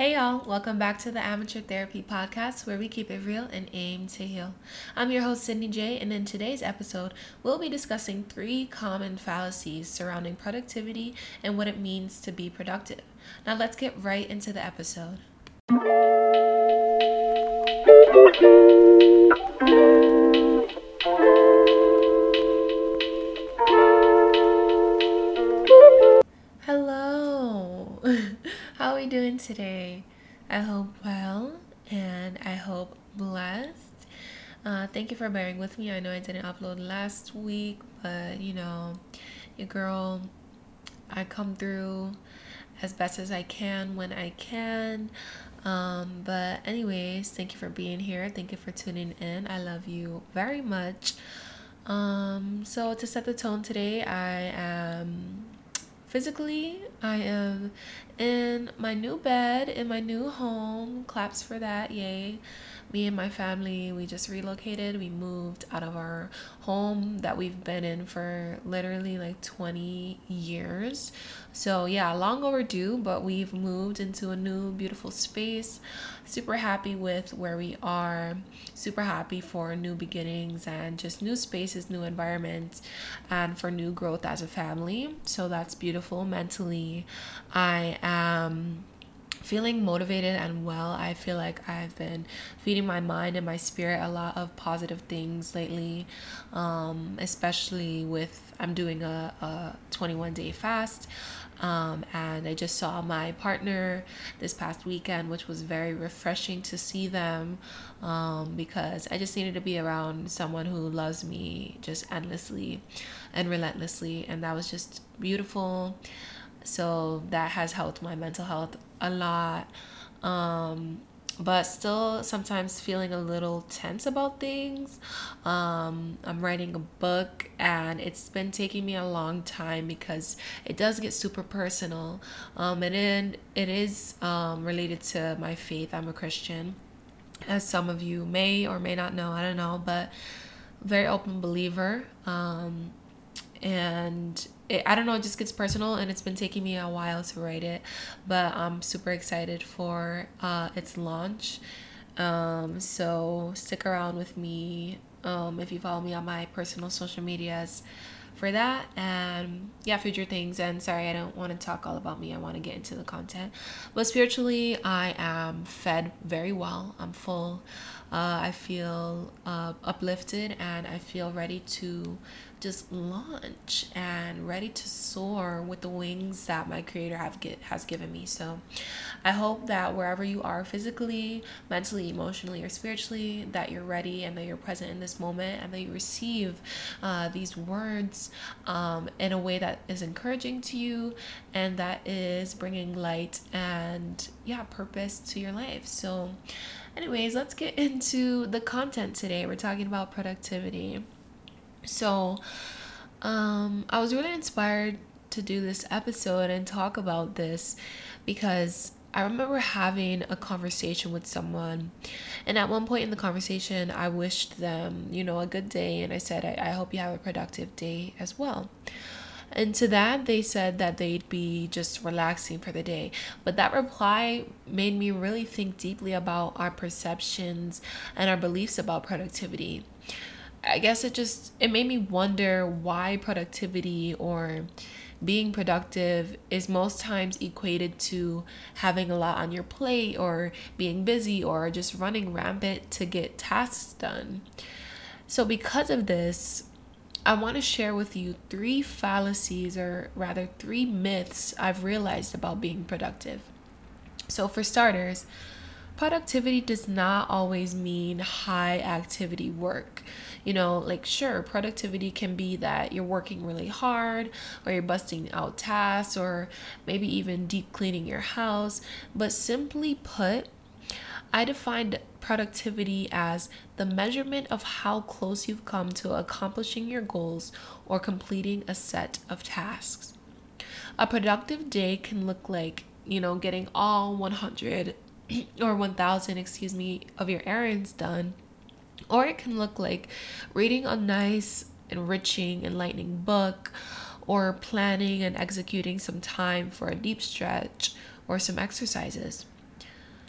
Hey y'all, welcome back to the Amateur Therapy Podcast where we keep it real and aim to heal. I'm your host, Sydney J, and in today's episode, we'll be discussing three common fallacies surrounding productivity and what it means to be productive. Now, let's get right into the episode. doing today? I hope well and I hope blessed. Uh, thank you for bearing with me. I know I didn't upload last week, but you know, your girl, I come through as best as I can when I can. Um, but, anyways, thank you for being here. Thank you for tuning in. I love you very much. Um, so, to set the tone today, I am physically, I am in my new bed, in my new home. Claps for that, yay. Me and my family, we just relocated. We moved out of our home that we've been in for literally like 20 years. So, yeah, long overdue, but we've moved into a new, beautiful space. Super happy with where we are. Super happy for new beginnings and just new spaces, new environments, and for new growth as a family. So, that's beautiful. Mentally, I am feeling motivated and well. I feel like I've been feeding my mind and my spirit a lot of positive things lately, um, especially with I'm doing a, a 21 day fast. Um, and I just saw my partner this past weekend, which was very refreshing to see them um, because I just needed to be around someone who loves me just endlessly and relentlessly. And that was just beautiful. So that has helped my mental health a lot. Um, but still sometimes feeling a little tense about things. Um, I'm writing a book and it's been taking me a long time because it does get super personal. Um, and then it is um, related to my faith. I'm a Christian, as some of you may or may not know. I don't know, but very open believer. Um, and it, I don't know, it just gets personal and it's been taking me a while to write it, but I'm super excited for uh, its launch. Um, so stick around with me um, if you follow me on my personal social medias for that. And yeah future things and sorry i don't want to talk all about me i want to get into the content. But spiritually i am fed very well. I'm full. Uh, i feel uh, uplifted and i feel ready to just launch and ready to soar with the wings that my creator have get, has given me. So I hope that wherever you are physically, mentally, emotionally, or spiritually, that you're ready and that you're present in this moment and that you receive uh, these words um, in a way that is encouraging to you and that is bringing light and yeah, purpose to your life. So anyways, let's get into the content today. We're talking about productivity. So, um, I was really inspired to do this episode and talk about this because I remember having a conversation with someone, and at one point in the conversation, I wished them, you know, a good day, and I said, I, I hope you have a productive day as well. And to that, they said that they'd be just relaxing for the day. But that reply made me really think deeply about our perceptions and our beliefs about productivity. I guess it just it made me wonder why productivity or being productive is most times equated to having a lot on your plate or being busy or just running rampant to get tasks done. So because of this, I want to share with you three fallacies or rather three myths I've realized about being productive. So for starters, productivity does not always mean high activity work. You know, like, sure, productivity can be that you're working really hard or you're busting out tasks or maybe even deep cleaning your house. But simply put, I defined productivity as the measurement of how close you've come to accomplishing your goals or completing a set of tasks. A productive day can look like, you know, getting all 100 or 1000, excuse me, of your errands done. Or it can look like reading a nice, enriching, enlightening book, or planning and executing some time for a deep stretch or some exercises.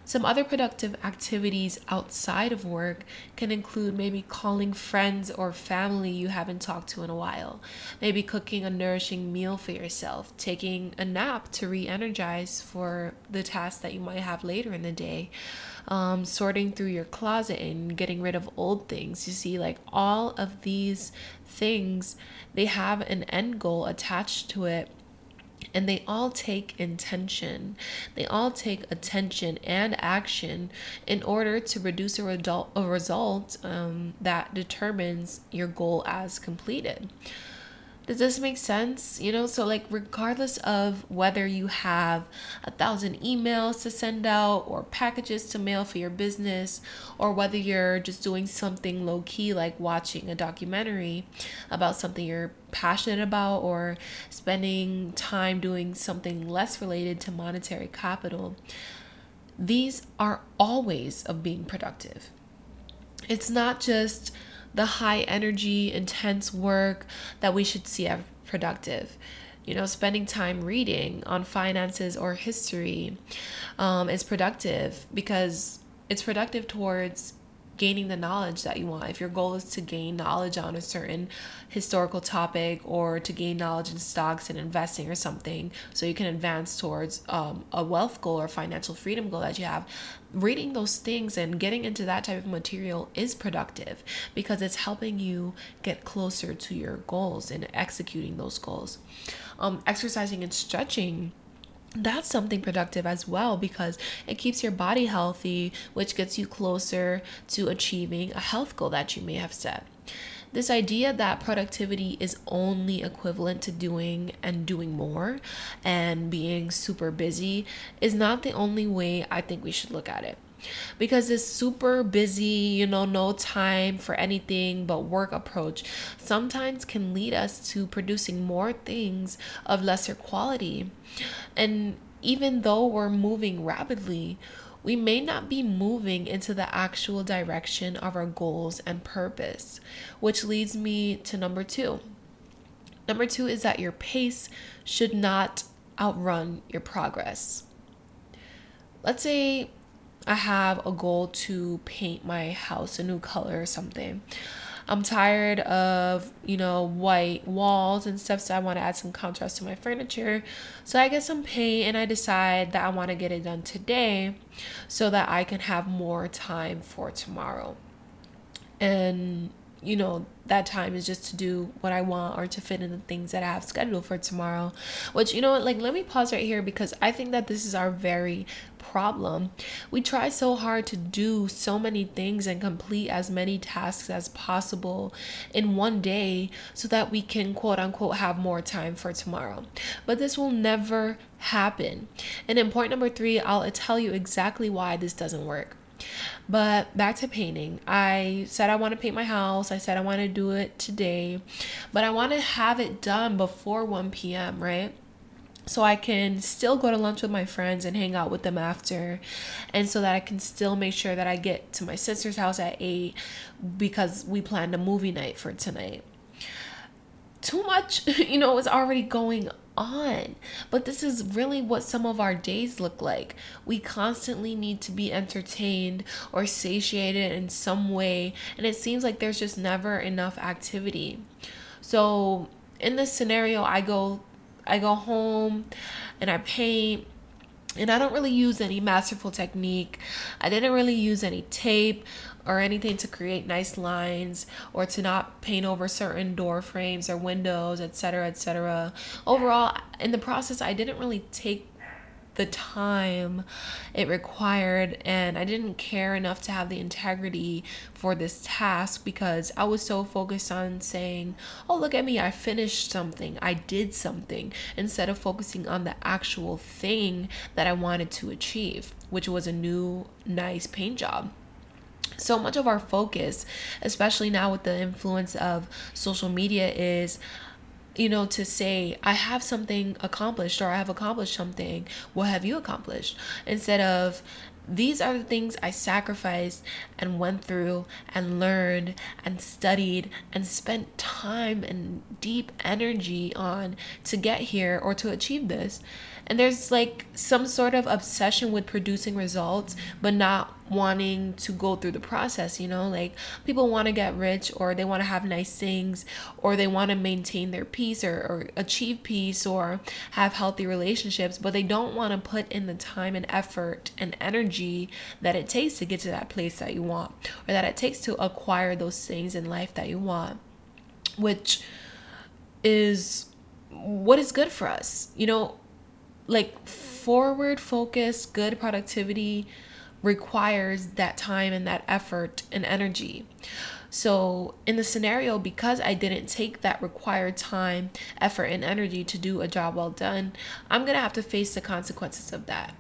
Some other productive activities outside of work can include maybe calling friends or family you haven't talked to in a while, maybe cooking a nourishing meal for yourself, taking a nap to re energize for the task that you might have later in the day. Um, sorting through your closet and getting rid of old things. You see, like all of these things, they have an end goal attached to it and they all take intention. They all take attention and action in order to produce a, result, a result um, that determines your goal as completed. Does this make sense? You know, so like, regardless of whether you have a thousand emails to send out or packages to mail for your business, or whether you're just doing something low key like watching a documentary about something you're passionate about or spending time doing something less related to monetary capital, these are always of being productive. It's not just the high energy, intense work that we should see as productive. You know, spending time reading on finances or history um, is productive because it's productive towards gaining the knowledge that you want. If your goal is to gain knowledge on a certain historical topic or to gain knowledge in stocks and investing or something, so you can advance towards um, a wealth goal or financial freedom goal that you have, reading those things and getting into that type of material is productive because it's helping you get closer to your goals and executing those goals. Um, exercising and stretching that's something productive as well because it keeps your body healthy, which gets you closer to achieving a health goal that you may have set. This idea that productivity is only equivalent to doing and doing more and being super busy is not the only way I think we should look at it because this super busy, you know, no time for anything but work approach sometimes can lead us to producing more things of lesser quality. And even though we're moving rapidly, we may not be moving into the actual direction of our goals and purpose, which leads me to number two. Number two is that your pace should not outrun your progress. Let's say I have a goal to paint my house a new color or something. I'm tired of, you know, white walls and stuff, so I want to add some contrast to my furniture. So I get some paint and I decide that I want to get it done today so that I can have more time for tomorrow. And you know, that time is just to do what I want or to fit in the things that I have scheduled for tomorrow. Which, you know like, let me pause right here because I think that this is our very problem. We try so hard to do so many things and complete as many tasks as possible in one day so that we can, quote unquote, have more time for tomorrow. But this will never happen. And in point number three, I'll tell you exactly why this doesn't work. But back to painting. I said I want to paint my house. I said I want to do it today, but I want to have it done before 1 p.m., right? so I can still go to lunch with my friends and hang out with them after, and so that I can still make sure that I get to my sister's house at 8 because we planned a movie night for tonight. Too much, you know, is already going on. But this is really what some of our days look like. We constantly need to be entertained or satiated in some way, and it seems like there's just never enough activity. So, in this scenario, I go I go home and I paint and I don't really use any masterful technique. I didn't really use any tape or anything to create nice lines or to not paint over certain door frames or windows, etc., etc. Overall, in the process, I didn't really take the time it required and I didn't care enough to have the integrity for this task because I was so focused on saying, "Oh, look at me, I finished something. I did something," instead of focusing on the actual thing that I wanted to achieve, which was a new nice paint job so much of our focus, especially now with the influence of social media, is you know, to say, I have something accomplished or I have accomplished something. What have you accomplished? Instead of, these are the things I sacrificed and went through and learned and studied and spent time and deep energy on to get here or to achieve this. And there's like some sort of obsession with producing results, but not wanting to go through the process, you know? Like people want to get rich or they want to have nice things or they want to maintain their peace or, or achieve peace or have healthy relationships, but they don't want to put in the time and effort and energy that it takes to get to that place that you want or that it takes to acquire those things in life that you want, which is what is good for us. You know, like forward focus, good productivity requires that time and that effort and energy. So, in the scenario, because I didn't take that required time, effort, and energy to do a job well done, I'm gonna have to face the consequences of that.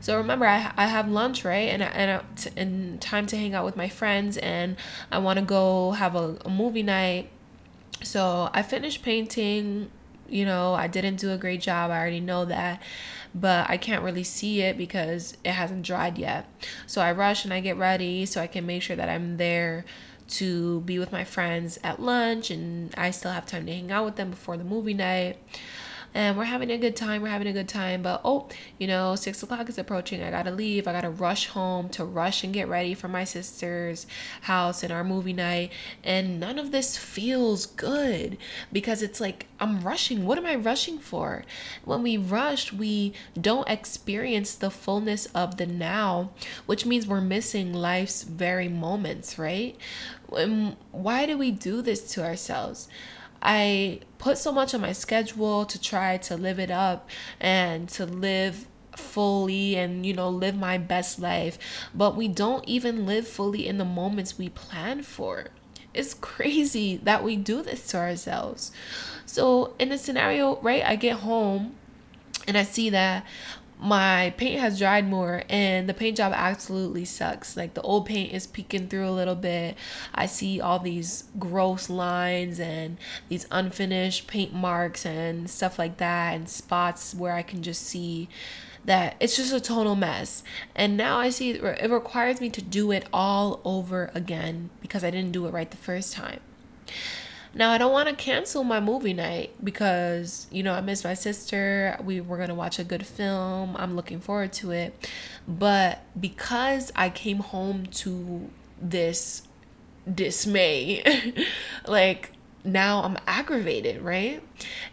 So remember, I, I have lunch right, and and and time to hang out with my friends, and I want to go have a, a movie night. So I finished painting. You know, I didn't do a great job. I already know that but I can't really see it because it hasn't dried yet. So I rush and I get ready so I can make sure that I'm there to be with my friends at lunch and I still have time to hang out with them before the movie night and we're having a good time. We're having a good time. But oh, you know, six o'clock is approaching. I gotta leave. I gotta rush home to rush and get ready for my sister's house and our movie night. And none of this feels good because it's like I'm rushing. What am I rushing for? When we rush, we don't experience the fullness of the now, which means we're missing life's very moments, right? And why do we do this to ourselves? I put so much on my schedule to try to live it up and to live fully and you know live my best life. But we don't even live fully in the moments we plan for. It's crazy that we do this to ourselves. So in the scenario right i get home and i see that my paint has dried more and the paint job absolutely sucks. Like the old paint is peeking through a little bit. I see all these gross lines and these unfinished paint marks and stuff like that and spots where I can just see that it's just a total mess. And now I see it requires me to do it all over again because I didn't do it right the first time. Now, I don't want to cancel my movie night because, you know, I miss my sister. We were to watch a good film. I'm looking forward to it. But because I came home to this dismay, like, now I'm aggravated, right?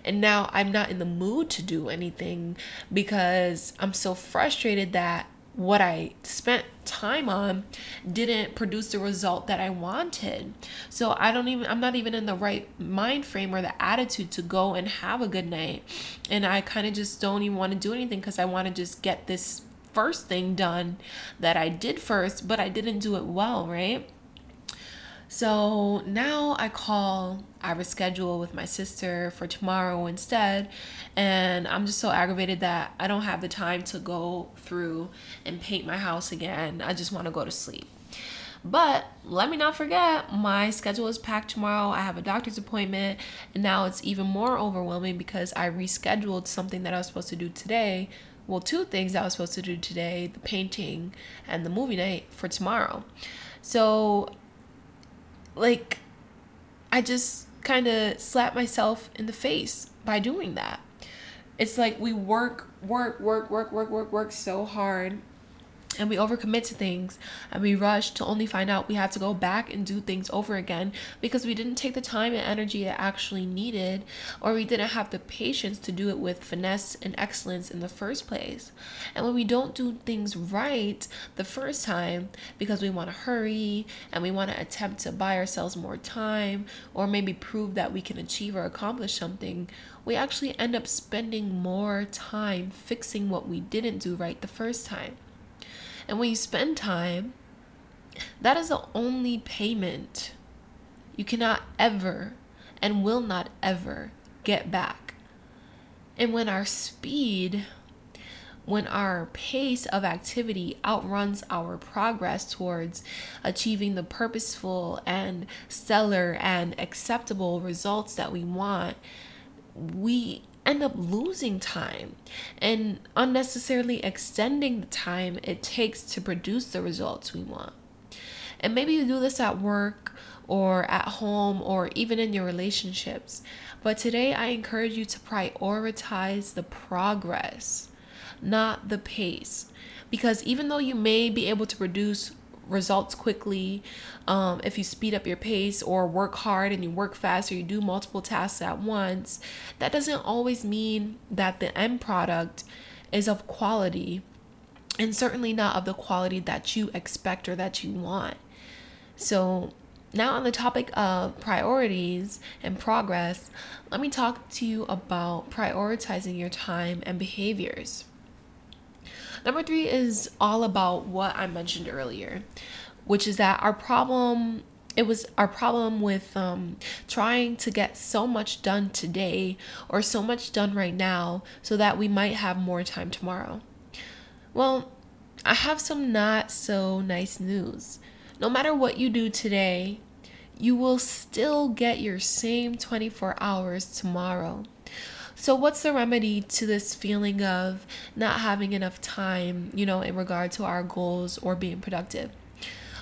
And now I'm not in the mood to do anything because I'm so frustrated that what I spent time on didn't produce the result that I wanted. So I don't even I'm not even in the right mind frame or the attitude to go and have a good night. And I kind of just don't even want to do anything cuz I want to just get this first thing done that I did first, but I didn't do it well, right? So now I call, I reschedule with my sister for tomorrow instead. And I'm just so aggravated that I don't have the time to go through and paint my house again. I just want to go to sleep. But let me not forget, my schedule is packed tomorrow. I have a doctor's appointment, and now it's even more overwhelming because I rescheduled something that I was supposed to do today. Well, two things I was supposed to do today the painting and the movie night for tomorrow. So like I just kind of slap myself in the face by doing that. It's like we work, work, work, work, work, work, work so hard and we overcommit to things and we rush to only find out we have to go back and do things over again because we didn't take the time and energy it actually needed or we didn't have the patience to do it with finesse and excellence in the first place. And when we don't do things right the first time because we want to hurry and we want to attempt to buy ourselves more time or maybe prove that we can achieve or accomplish something, we actually end up spending more time fixing what we didn't do right the first time. And when you spend time, that is the only payment you cannot ever and will not ever get back. And when our speed, when our pace of activity outruns our progress towards achieving the purposeful and stellar and acceptable results that we want, we end up losing time and unnecessarily extending the time it takes to produce the results we want. And maybe you do this at work or at home or even in your relationships. But today I encourage you to prioritize the progress, not the pace. Because even though you may be able to produce results quickly, um, if you speed up your pace or work hard and you work fast or you do multiple tasks at once, that doesn't always mean that the end product is of quality and certainly not of the quality that you expect or that you want. So, now on the topic of priorities and progress, let me talk to you about prioritizing your time and behaviors. Number three is all about what I mentioned earlier, which is that our problem it was our problem with um, trying to get so much done today or so much done right now so that we might have more time tomorrow. Well, I have some not so nice news. No matter what you do today, you will still get your same 24 hours tomorrow. So, what's the remedy to this feeling of not having enough time, you know, in regard to our goals or being productive?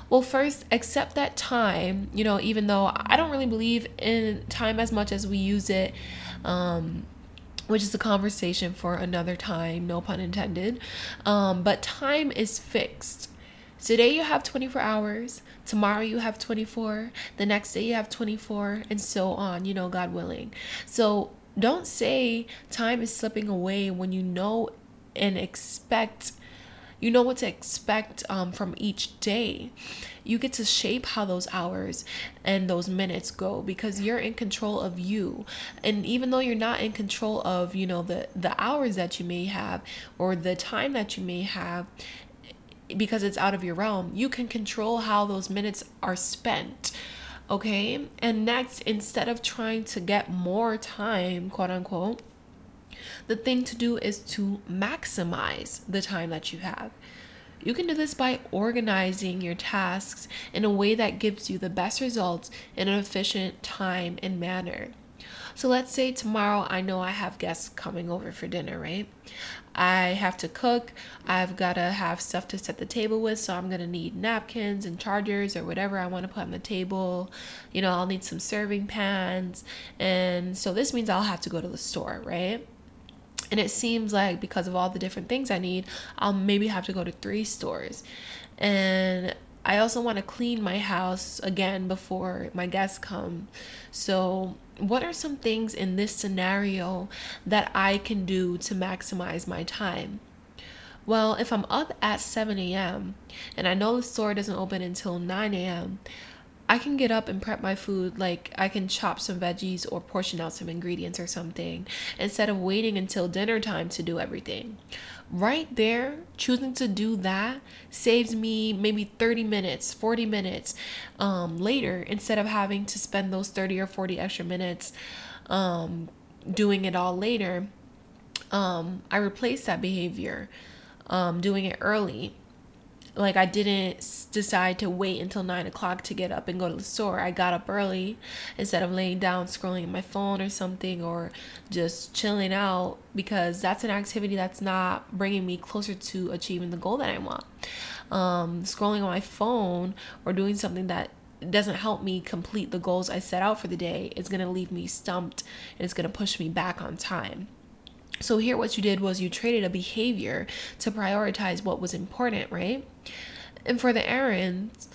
Well, first, accept that time, you know, even though I don't really believe in time as much as we use it, um, which is a conversation for another time, no pun intended. Um, but time is fixed. Today you have 24 hours, tomorrow you have 24, the next day you have 24, and so on, you know, God willing. So don't say time is slipping away when you know and expect you know what to expect um, from each day. You get to shape how those hours and those minutes go because you're in control of you. And even though you're not in control of you know the the hours that you may have or the time that you may have because it's out of your realm you can control how those minutes are spent Okay. And next, instead of trying to get more time, quote unquote, the thing to do is to maximize the time that you have. You can do this by organizing your tasks in a way that gives you the best results in an efficient time and manner. So let's say tomorrow I know I have guests coming over for dinner, right? I have to cook. I've got to have stuff to set the table with. So I'm going to need napkins and chargers or whatever I want to put on the table. You know, I'll need some serving pans. And so this means I'll have to go to the store, right? And it seems like because of all the different things I need, I'll maybe have to go to three stores. And I also want to clean my house again before my guests come. So what are some things in this scenario that I can do to maximize my time? Well, if I'm up at 7 a.m. and I know the store doesn't open until 9 a.m., I can get up and prep my food. Like, I can chop some veggies or portion out some ingredients or something instead of waiting until dinner time to do everything right there, choosing to do that saves me maybe 30 minutes, 40 minutes um, later instead of having to spend those 30 or 40 extra minutes um, doing it all later. Um, I replaced that behavior um, doing it early like I didn't decide to wait until nine o'clock to get up and go to the store. I got up early instead of laying down scrolling my phone or something or just chilling out because that's an activity that's not bringing me closer to achieving the goal that I want. Um, scrolling on my phone or doing something that doesn't help me complete the goals I set out for the day is going to leave me stumped and it's going to push me back on time. So here what you did was you traded a behavior to prioritize what was important, right? And for the errands,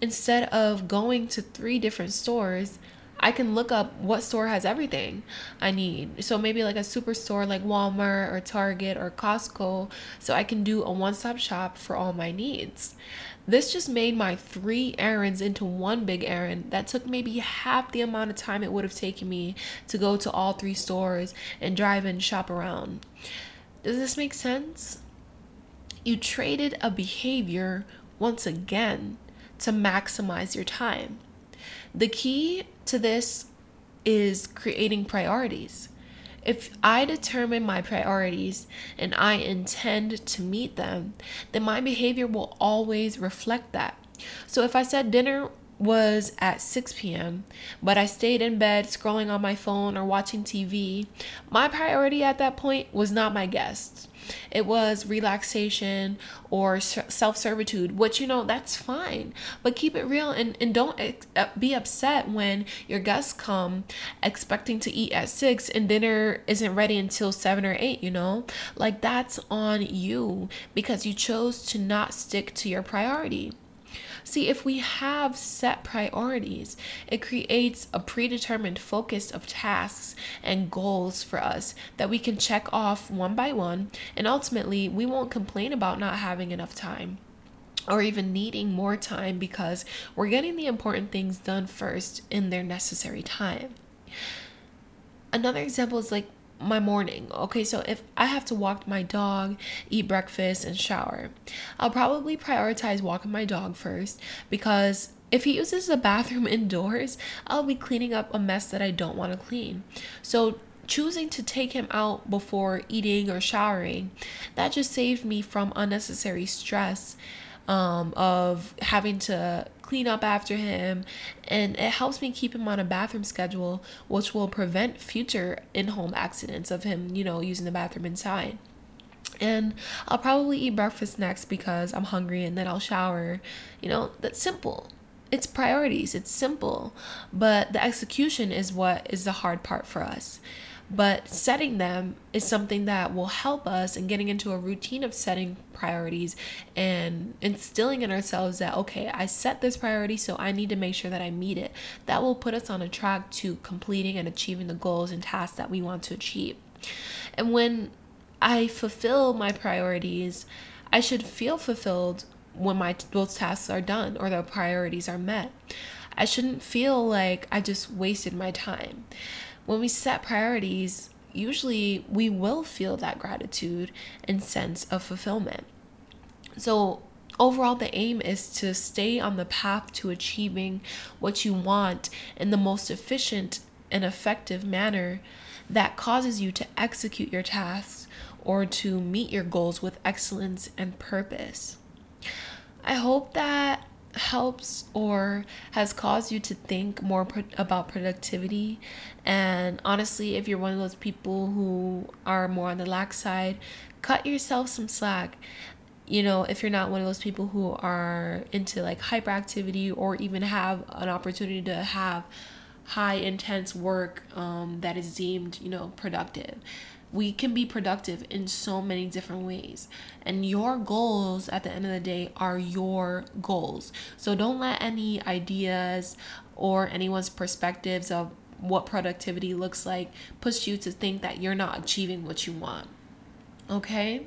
instead of going to three different stores, I can look up what store has everything I need. So maybe like a superstore like Walmart or Target or Costco, so I can do a one-stop shop for all my needs. This just made my three errands into one big errand that took maybe half the amount of time it would have taken me to go to all three stores and drive and shop around. Does this make sense? You traded a behavior once again to maximize your time. The key to this is creating priorities. If I determine my priorities and I intend to meet them, then my behavior will always reflect that. So if I said dinner was at 6 p.m., but I stayed in bed scrolling on my phone or watching TV, my priority at that point was not my guests. It was relaxation or self servitude, which, you know, that's fine. But keep it real and, and don't uh, be upset when your guests come expecting to eat at six and dinner isn't ready until seven or eight, you know? Like that's on you because you chose to not stick to your priority. See, if we have set priorities, it creates a predetermined focus of tasks and goals for us that we can check off one by one, and ultimately, we won't complain about not having enough time or even needing more time because we're getting the important things done first in their necessary time. Another example is like my morning. Okay, so if I have to walk my dog, eat breakfast, and shower, I'll probably prioritize walking my dog first because if he uses the bathroom indoors, I'll be cleaning up a mess that I don't want to clean. So choosing to take him out before eating or showering, that just saved me from unnecessary stress um, of having to clean up after him and it helps me keep him on a bathroom schedule which will prevent future in-home accidents of him you know using the bathroom inside and I'll probably eat breakfast next because I'm hungry and then I'll shower. You know, that's simple. It's priorities, it's simple, but the execution is what is the hard part for us. But setting them is something that will help us in getting into a routine of setting priorities and instilling in ourselves that, okay, I set this priority, so I need to make sure that I meet it. That will put us on a track to completing and achieving the goals and tasks that we want to achieve. And when I fulfill my priorities, I should feel fulfilled when my those tasks are done or the priorities are met. I shouldn't feel like I just wasted my time when we set priorities, usually we will feel that gratitude and sense of fulfillment. So, overall, the aim is to stay on the path to achieving what you want in the most efficient and effective manner that causes you to execute your tasks or to meet your goals with excellence and purpose. I hope that helps or has caused you to think more pro- about productivity. And honestly, if you're one of those people who are more on the lax side, cut yourself some slack. You know, if you're not one of those people who are into like hyperactivity or even have an opportunity to have high intense work um, that is deemed, you know, productive we can be productive in so many different ways. And your goals at the end of the day are your goals. So don't let any ideas or anyone's perspectives of what productivity looks like push you to think that you're not achieving what you want. Okay?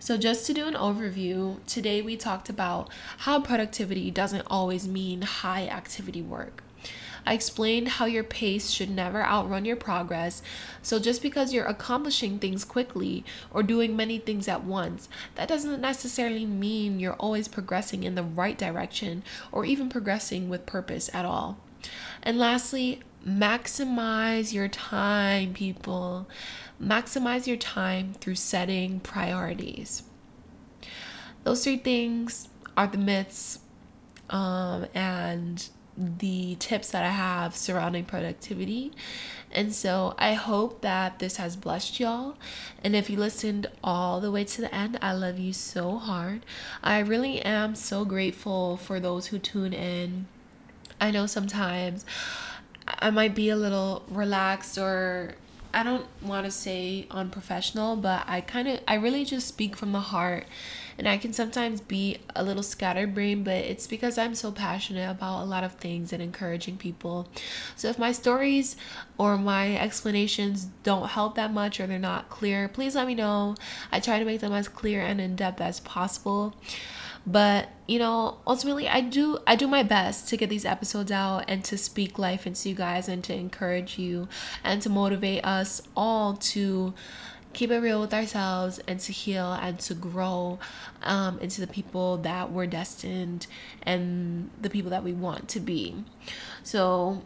So, just to do an overview, today we talked about how productivity doesn't always mean high activity work. I explained how your pace should never outrun your progress. So, just because you're accomplishing things quickly or doing many things at once, that doesn't necessarily mean you're always progressing in the right direction or even progressing with purpose at all. And lastly, maximize your time, people. Maximize your time through setting priorities. Those three things are the myths um, and the tips that I have surrounding productivity. And so I hope that this has blessed y'all. And if you listened all the way to the end, I love you so hard. I really am so grateful for those who tune in. I know sometimes I might be a little relaxed or I don't want to say unprofessional, but I kind of I really just speak from the heart and I can sometimes be a little scatterbrained, but it's because I'm so passionate about a lot of things and encouraging people. So if my stories or my explanations don't help that much or they're not clear, please let me know. I try to make them as clear and in depth as possible but you know ultimately i do i do my best to get these episodes out and to speak life into you guys and to encourage you and to motivate us all to keep it real with ourselves and to heal and to grow um, into the people that we're destined and the people that we want to be. So,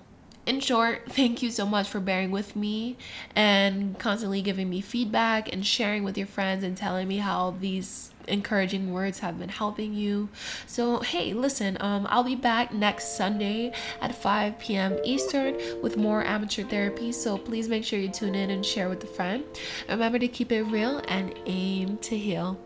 in short, thank you so much for bearing with me and constantly giving me feedback and sharing with your friends and telling me how these encouraging words have been helping you. So, hey, listen, um, I'll be back next Sunday at 5 p.m. Eastern with more amateur therapy. So, please make sure you tune in and share with a friend. Remember to keep it real and aim to heal.